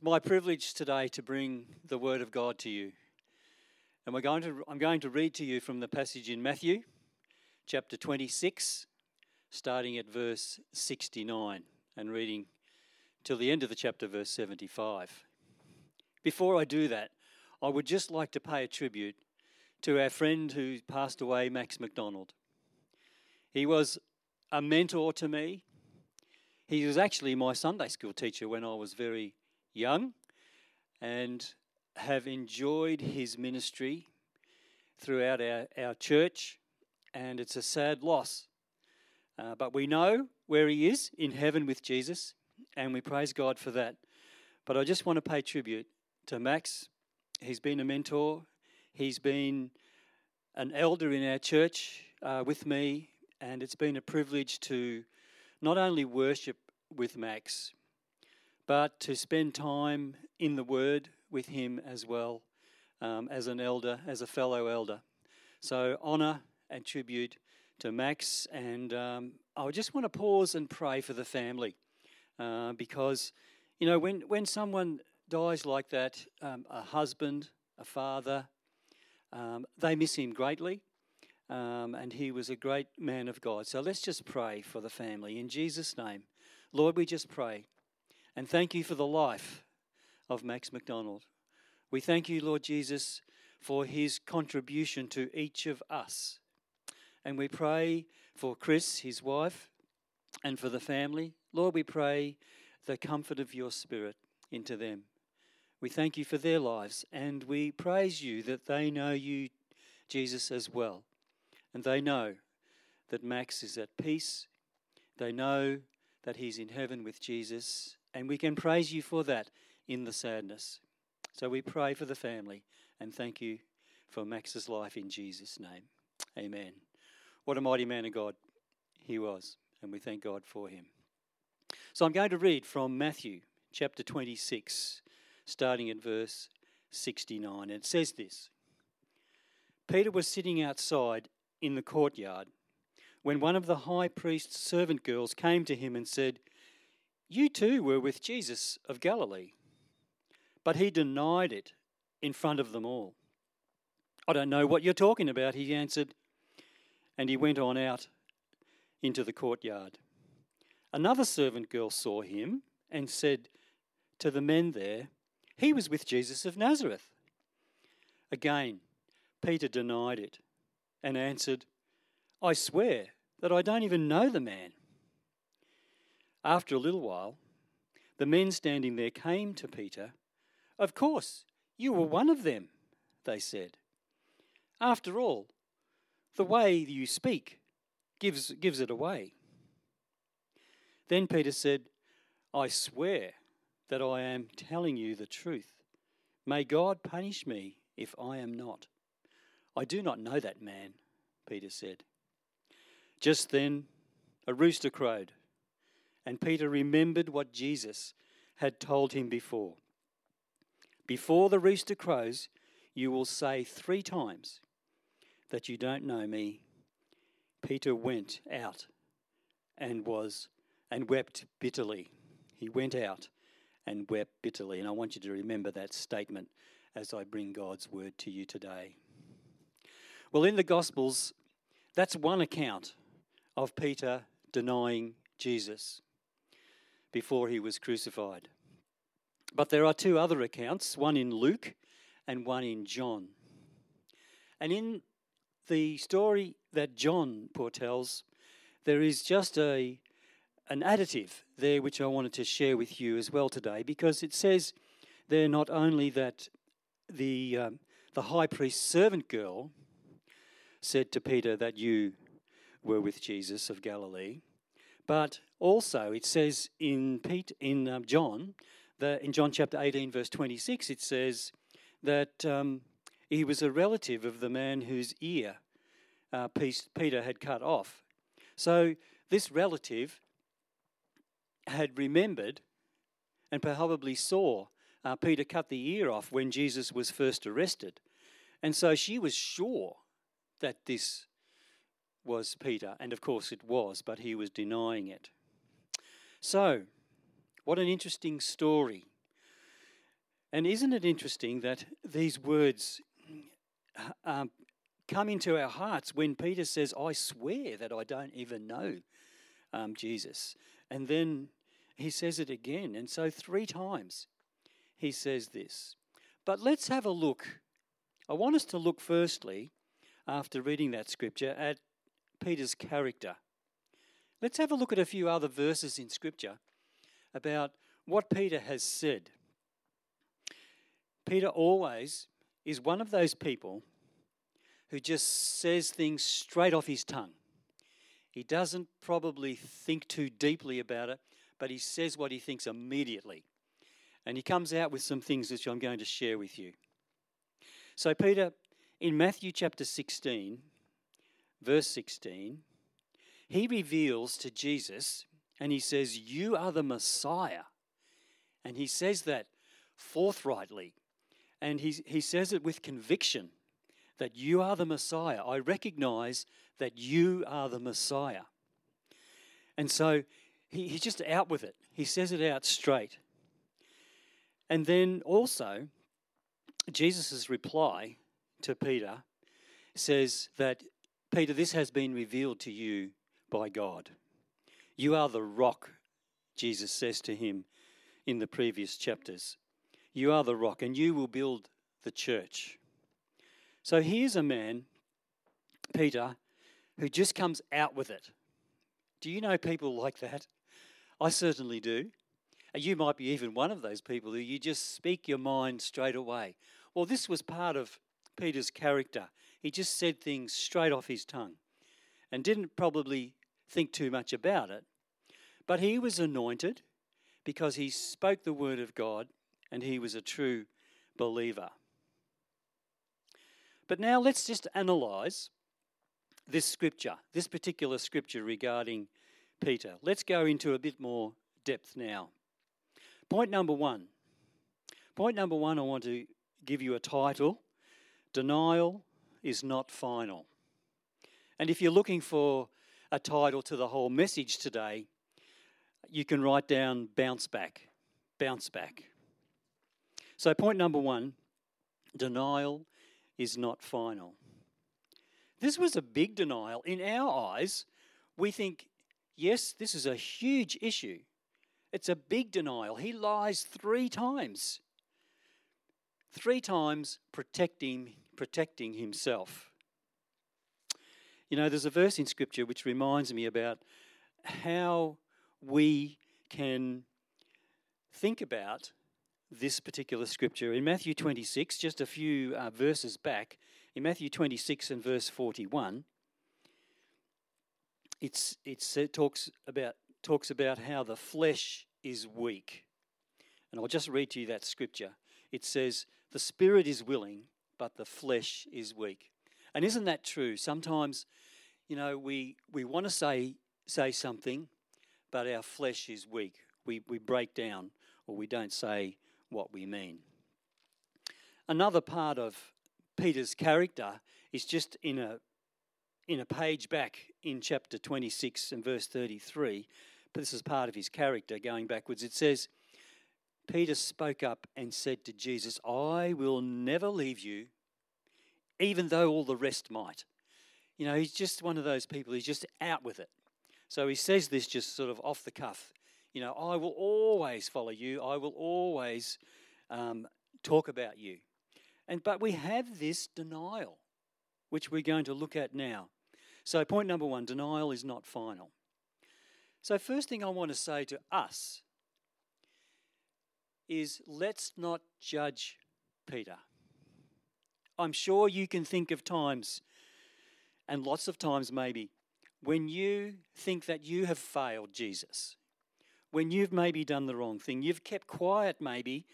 It's my privilege today to bring the Word of God to you. And we're going to, I'm going to read to you from the passage in Matthew, chapter 26, starting at verse 69 and reading till the end of the chapter, verse 75. Before I do that, I would just like to pay a tribute to our friend who passed away, Max McDonald. He was a mentor to me. He was actually my Sunday school teacher when I was very young and have enjoyed his ministry throughout our, our church, and it's a sad loss. Uh, but we know where he is in heaven with Jesus, and we praise God for that. But I just want to pay tribute to Max. He's been a mentor, he's been an elder in our church uh, with me, and it's been a privilege to not only worship with Max, but to spend time in the Word with him as well, um, as an elder, as a fellow elder. So, honour and tribute to Max, and um, I just want to pause and pray for the family uh, because, you know, when, when someone dies like that, um, a husband, a father, um, they miss him greatly. Um, and he was a great man of God. So let's just pray for the family. In Jesus' name, Lord, we just pray and thank you for the life of Max McDonald. We thank you, Lord Jesus, for his contribution to each of us. And we pray for Chris, his wife, and for the family. Lord, we pray the comfort of your spirit into them. We thank you for their lives and we praise you that they know you, Jesus, as well. And they know that Max is at peace. They know that he's in heaven with Jesus and we can praise you for that in the sadness. So we pray for the family and thank you for Max's life in Jesus' name. Amen. What a mighty man of God he was, and we thank God for him. So I'm going to read from Matthew chapter 26, starting at verse 69. It says this Peter was sitting outside in the courtyard when one of the high priest's servant girls came to him and said, you too were with Jesus of Galilee. But he denied it in front of them all. I don't know what you're talking about, he answered. And he went on out into the courtyard. Another servant girl saw him and said to the men there, He was with Jesus of Nazareth. Again, Peter denied it and answered, I swear that I don't even know the man. After a little while, the men standing there came to Peter. Of course, you were one of them, they said. After all, the way you speak gives, gives it away. Then Peter said, I swear that I am telling you the truth. May God punish me if I am not. I do not know that man, Peter said. Just then, a rooster crowed. And Peter remembered what Jesus had told him before. Before the rooster crows, you will say three times that you don't know me. Peter went out and was and wept bitterly. He went out and wept bitterly. And I want you to remember that statement as I bring God's word to you today. Well, in the Gospels, that's one account of Peter denying Jesus before he was crucified. But there are two other accounts, one in Luke and one in John. And in the story that John foretells, there is just a an additive there which I wanted to share with you as well today because it says there not only that the um, the high priest's servant girl said to Peter that you were with Jesus of Galilee, but also, it says in Pete in um, John, the, in John chapter 18, verse 26, it says that um, he was a relative of the man whose ear uh, Peter had cut off. So this relative had remembered and probably saw uh, Peter cut the ear off when Jesus was first arrested. And so she was sure that this was Peter, and of course it was, but he was denying it. So, what an interesting story. And isn't it interesting that these words um, come into our hearts when Peter says, I swear that I don't even know um, Jesus. And then he says it again. And so, three times he says this. But let's have a look. I want us to look firstly, after reading that scripture, at Peter's character. Let's have a look at a few other verses in scripture about what Peter has said. Peter always is one of those people who just says things straight off his tongue. He doesn't probably think too deeply about it, but he says what he thinks immediately. And he comes out with some things which I'm going to share with you. So, Peter, in Matthew chapter 16, verse 16, he reveals to Jesus and he says, You are the Messiah. And he says that forthrightly. And he, he says it with conviction that you are the Messiah. I recognize that you are the Messiah. And so he, he's just out with it. He says it out straight. And then also, Jesus' reply to Peter says that, Peter, this has been revealed to you by God. You are the rock, Jesus says to him in the previous chapters. You are the rock, and you will build the church. So here's a man, Peter, who just comes out with it. Do you know people like that? I certainly do. You might be even one of those people who you just speak your mind straight away. Well, this was part of Peter's character. He just said things straight off his tongue and didn't probably think too much about it. But he was anointed because he spoke the word of God and he was a true believer. But now let's just analyze this scripture, this particular scripture regarding Peter. Let's go into a bit more depth now. Point number one. Point number one, I want to give you a title Denial is not final. And if you're looking for a title to the whole message today, you can write down bounce back. Bounce back. So, point number one denial is not final. This was a big denial. In our eyes, we think, yes, this is a huge issue. It's a big denial. He lies three times. Three times protecting, protecting himself. You know, there's a verse in Scripture which reminds me about how we can think about this particular scripture. In Matthew 26, just a few uh, verses back, in Matthew 26 and verse 41, it's, it's, it talks about, talks about how the flesh is weak. And I'll just read to you that scripture. It says, The spirit is willing, but the flesh is weak. And isn't that true? Sometimes, you know, we, we want to say, say something, but our flesh is weak. We, we break down or we don't say what we mean. Another part of Peter's character is just in a in a page back in chapter 26 and verse 33, but this is part of his character going backwards. It says, Peter spoke up and said to Jesus, I will never leave you, even though all the rest might. You know, he's just one of those people, he's just out with it. So he says this just sort of off the cuff. You know, I will always follow you. I will always um, talk about you. And but we have this denial, which we're going to look at now. So point number one: denial is not final. So first thing I want to say to us is let's not judge Peter. I'm sure you can think of times, and lots of times maybe, when you think that you have failed Jesus when you've maybe done the wrong thing. You've kept quiet, maybe,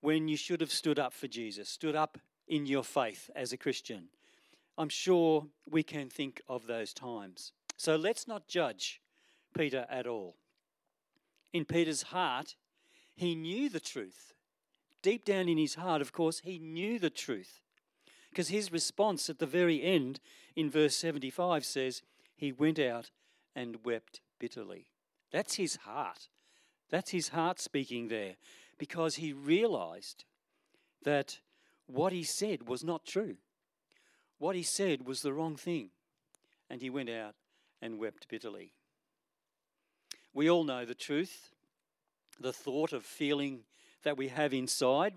when you should have stood up for Jesus, stood up in your faith as a Christian. I'm sure we can think of those times. So let's not judge Peter at all. In Peter's heart, he knew the truth. Deep down in his heart, of course, he knew the truth. Because his response at the very end in verse 75 says, He went out and wept bitterly. That's his heart. That's his heart speaking there because he realized that what he said was not true. What he said was the wrong thing. And he went out and wept bitterly. We all know the truth, the thought of feeling that we have inside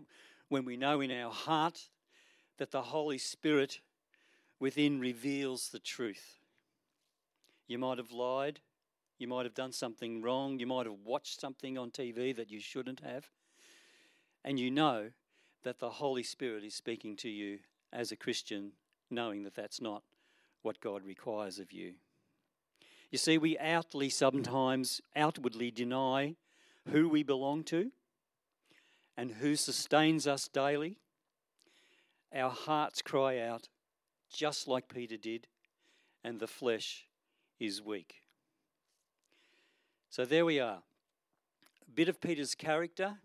when we know in our heart that the Holy Spirit within reveals the truth. You might have lied. You might have done something wrong. You might have watched something on TV that you shouldn't have. And you know that the Holy Spirit is speaking to you as a Christian, knowing that that's not what God requires of you. You see, we outly sometimes outwardly deny who we belong to and who sustains us daily. Our hearts cry out, just like Peter did, and the flesh is weak. So there we are. A bit of Peter's character,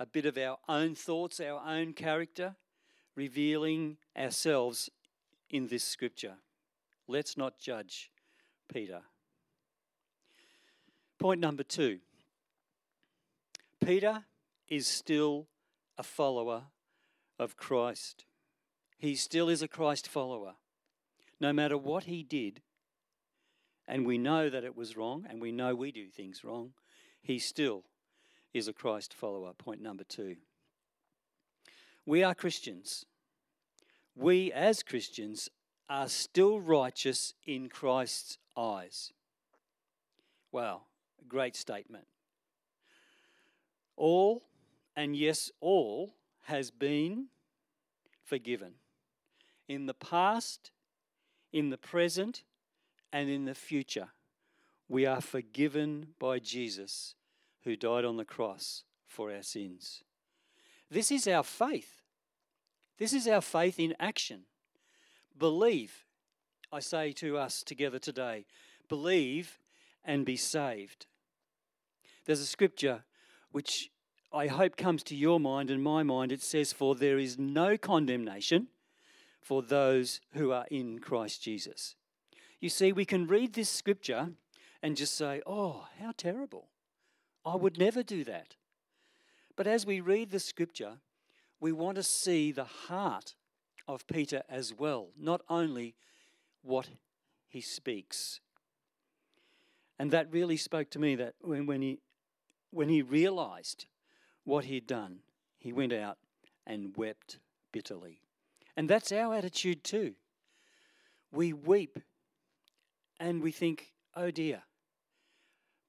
a bit of our own thoughts, our own character, revealing ourselves in this scripture. Let's not judge Peter. Point number two Peter is still a follower of Christ. He still is a Christ follower. No matter what he did, and we know that it was wrong, and we know we do things wrong, he still is a Christ follower. Point number two. We are Christians. We, as Christians, are still righteous in Christ's eyes. Wow, great statement. All, and yes, all, has been forgiven. In the past, in the present, and in the future, we are forgiven by Jesus who died on the cross for our sins. This is our faith. This is our faith in action. Believe, I say to us together today, believe and be saved. There's a scripture which I hope comes to your mind and my mind. It says, For there is no condemnation for those who are in Christ Jesus. You see, we can read this scripture and just say, Oh, how terrible. I would never do that. But as we read the scripture, we want to see the heart of Peter as well, not only what he speaks. And that really spoke to me that when, when, he, when he realized what he'd done, he went out and wept bitterly. And that's our attitude too. We weep and we think, oh dear.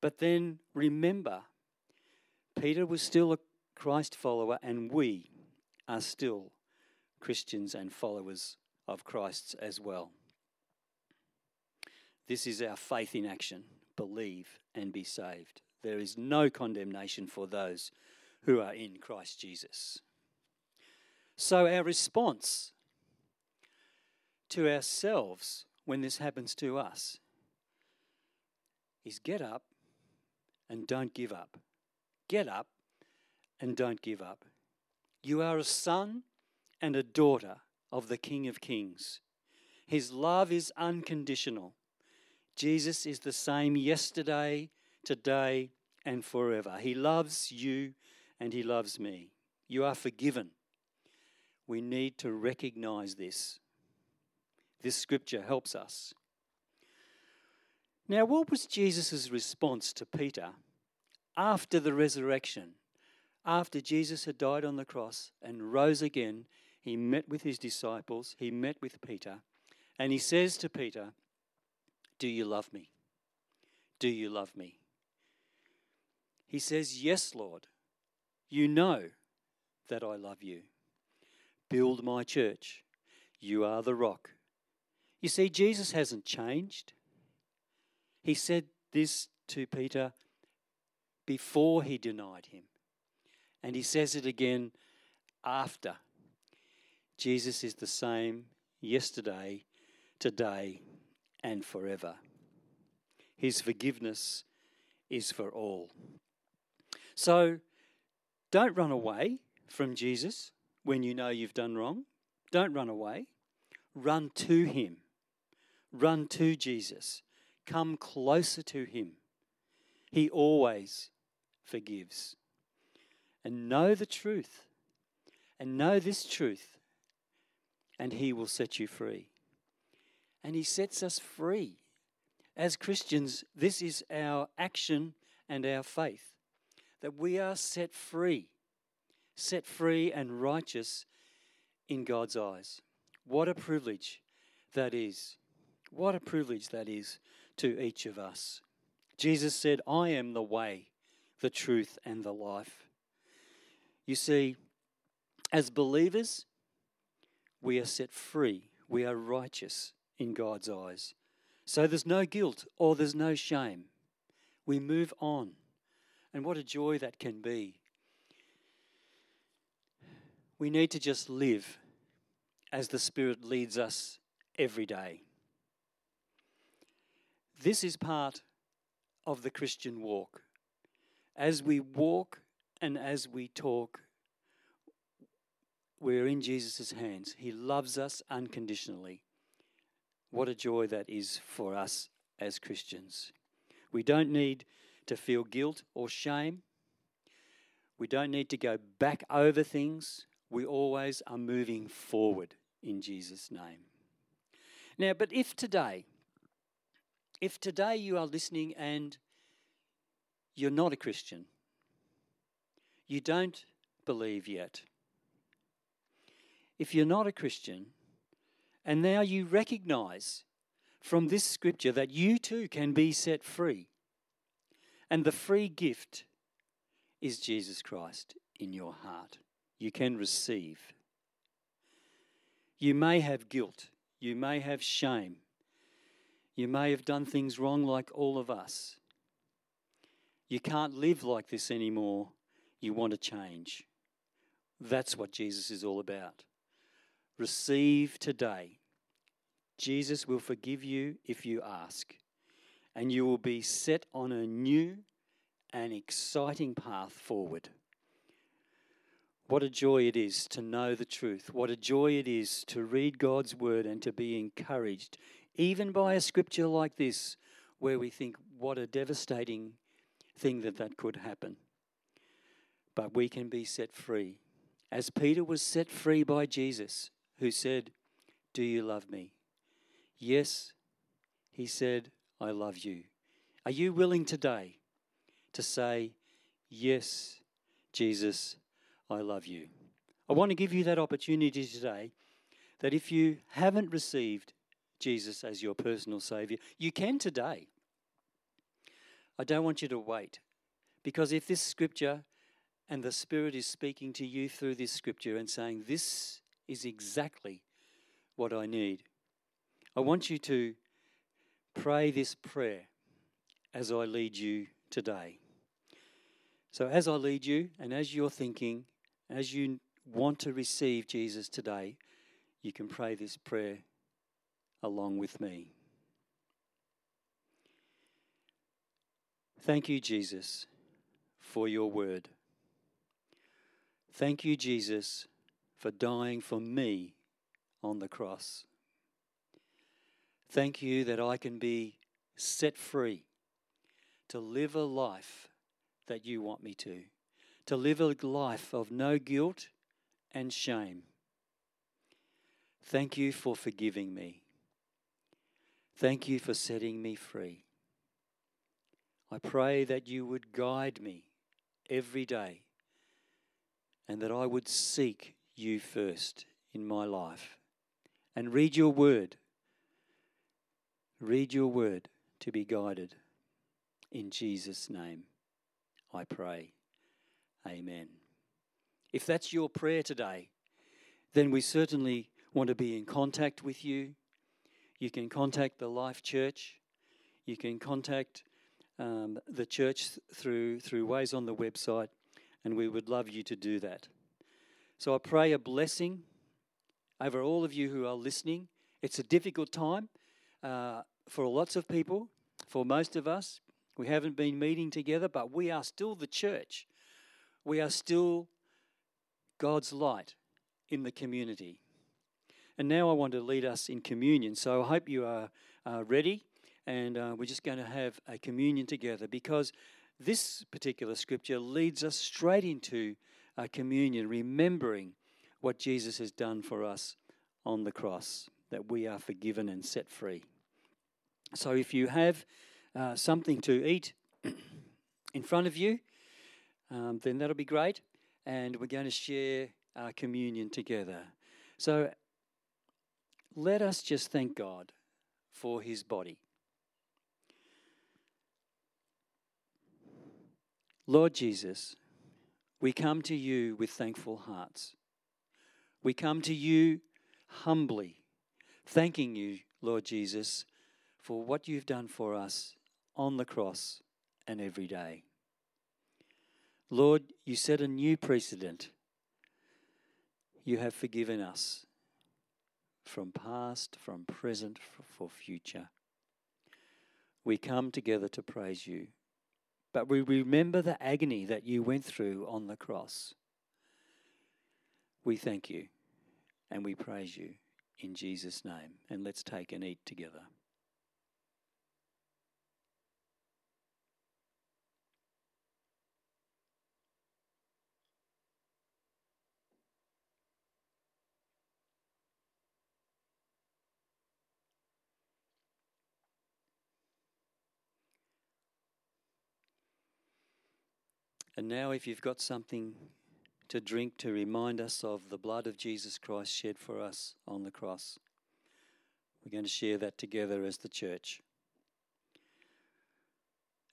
But then remember, Peter was still a Christ follower, and we are still Christians and followers of Christ as well. This is our faith in action believe and be saved. There is no condemnation for those who are in Christ Jesus. So, our response to ourselves when this happens to us is get up and don't give up. Get up and don't give up. You are a son and a daughter of the King of Kings. His love is unconditional. Jesus is the same yesterday, today, and forever. He loves you and He loves me. You are forgiven. We need to recognize this. This scripture helps us. Now, what was Jesus' response to Peter after the resurrection? After Jesus had died on the cross and rose again, he met with his disciples, he met with Peter, and he says to Peter, Do you love me? Do you love me? He says, Yes, Lord. You know that I love you. Build my church. You are the rock. You see, Jesus hasn't changed. He said this to Peter before he denied him. And he says it again after. Jesus is the same yesterday, today, and forever. His forgiveness is for all. So don't run away from Jesus when you know you've done wrong. Don't run away. Run to him. Run to Jesus. Come closer to him. He always forgives. And know the truth. and know this truth, and He will set you free. And He sets us free. As Christians, this is our action and our faith that we are set free, set free and righteous in God's eyes. What a privilege that is. What a privilege that is to each of us. Jesus said, I am the way, the truth, and the life. You see, as believers, we are set free, we are righteous in God's eyes. So there's no guilt or there's no shame. We move on. And what a joy that can be. We need to just live as the Spirit leads us every day. This is part of the Christian walk. As we walk and as we talk, we're in Jesus' hands. He loves us unconditionally. What a joy that is for us as Christians. We don't need to feel guilt or shame. We don't need to go back over things. We always are moving forward in Jesus' name. Now, but if today, if today you are listening and you're not a Christian, you don't believe yet, if you're not a Christian, and now you recognize from this scripture that you too can be set free, and the free gift is Jesus Christ in your heart. You can receive. You may have guilt, you may have shame, you may have done things wrong like all of us. You can't live like this anymore. You want to change. That's what Jesus is all about. Receive today. Jesus will forgive you if you ask, and you will be set on a new and exciting path forward. What a joy it is to know the truth. What a joy it is to read God's word and to be encouraged, even by a scripture like this, where we think, what a devastating thing that that could happen. But we can be set free. As Peter was set free by Jesus, who said, Do you love me? Yes, he said, I love you. Are you willing today to say, Yes, Jesus, I love you? I want to give you that opportunity today that if you haven't received Jesus as your personal Savior, you can today. I don't want you to wait because if this scripture and the Spirit is speaking to you through this scripture and saying, This is exactly what I need. I want you to pray this prayer as I lead you today. So, as I lead you, and as you're thinking, as you want to receive Jesus today, you can pray this prayer along with me. Thank you, Jesus, for your word. Thank you, Jesus, for dying for me on the cross. Thank you that I can be set free to live a life that you want me to, to live a life of no guilt and shame. Thank you for forgiving me. Thank you for setting me free. I pray that you would guide me every day and that I would seek you first in my life and read your word. Read your word to be guided. In Jesus' name, I pray. Amen. If that's your prayer today, then we certainly want to be in contact with you. You can contact the Life Church. You can contact um, the church through through ways on the website, and we would love you to do that. So I pray a blessing over all of you who are listening. It's a difficult time uh, for lots of people, for most of us. We haven't been meeting together, but we are still the church. We are still God's light in the community. And now I want to lead us in communion. So I hope you are uh, ready, and uh, we're just going to have a communion together because this particular scripture leads us straight into uh, communion, remembering what Jesus has done for us on the cross, that we are forgiven and set free. So if you have uh, something to eat in front of you, um, then that'll be great. And we're going to share our communion together. So let us just thank God for his body. Lord Jesus, we come to you with thankful hearts. We come to you humbly, thanking you, Lord Jesus, for what you've done for us on the cross and every day. Lord, you set a new precedent. You have forgiven us from past, from present, for future. We come together to praise you, but we remember the agony that you went through on the cross. We thank you and we praise you in Jesus' name. And let's take and eat together. And now, if you've got something to drink to remind us of the blood of Jesus Christ shed for us on the cross, we're going to share that together as the church.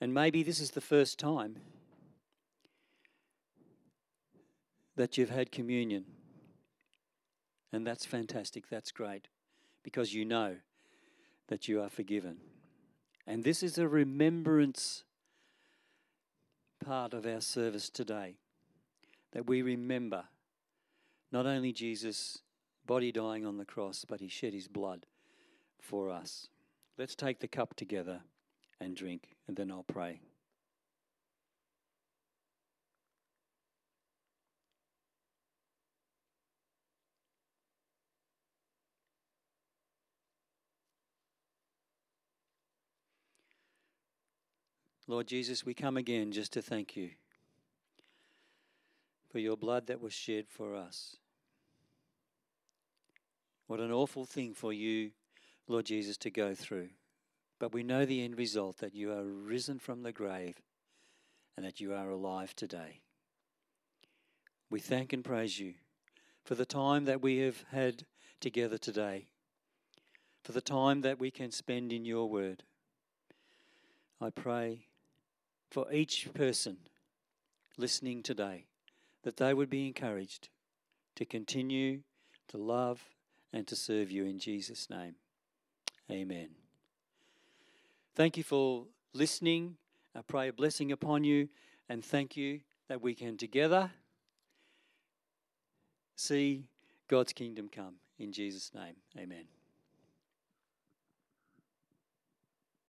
And maybe this is the first time that you've had communion. And that's fantastic. That's great. Because you know that you are forgiven. And this is a remembrance part of our service today that we remember not only Jesus' body dying on the cross, but he shed his blood for us. Let's take the cup together and drink, and then I'll pray. Lord Jesus, we come again just to thank you for your blood that was shed for us. What an awful thing for you, Lord Jesus, to go through. But we know the end result that you are risen from the grave and that you are alive today. We thank and praise you for the time that we have had together today, for the time that we can spend in your word. I pray for each person listening today that they would be encouraged to continue to love and to serve you in Jesus' name. Amen. Thank you for listening. I pray a blessing upon you and thank you that we can together see God's kingdom come. In Jesus' name, amen.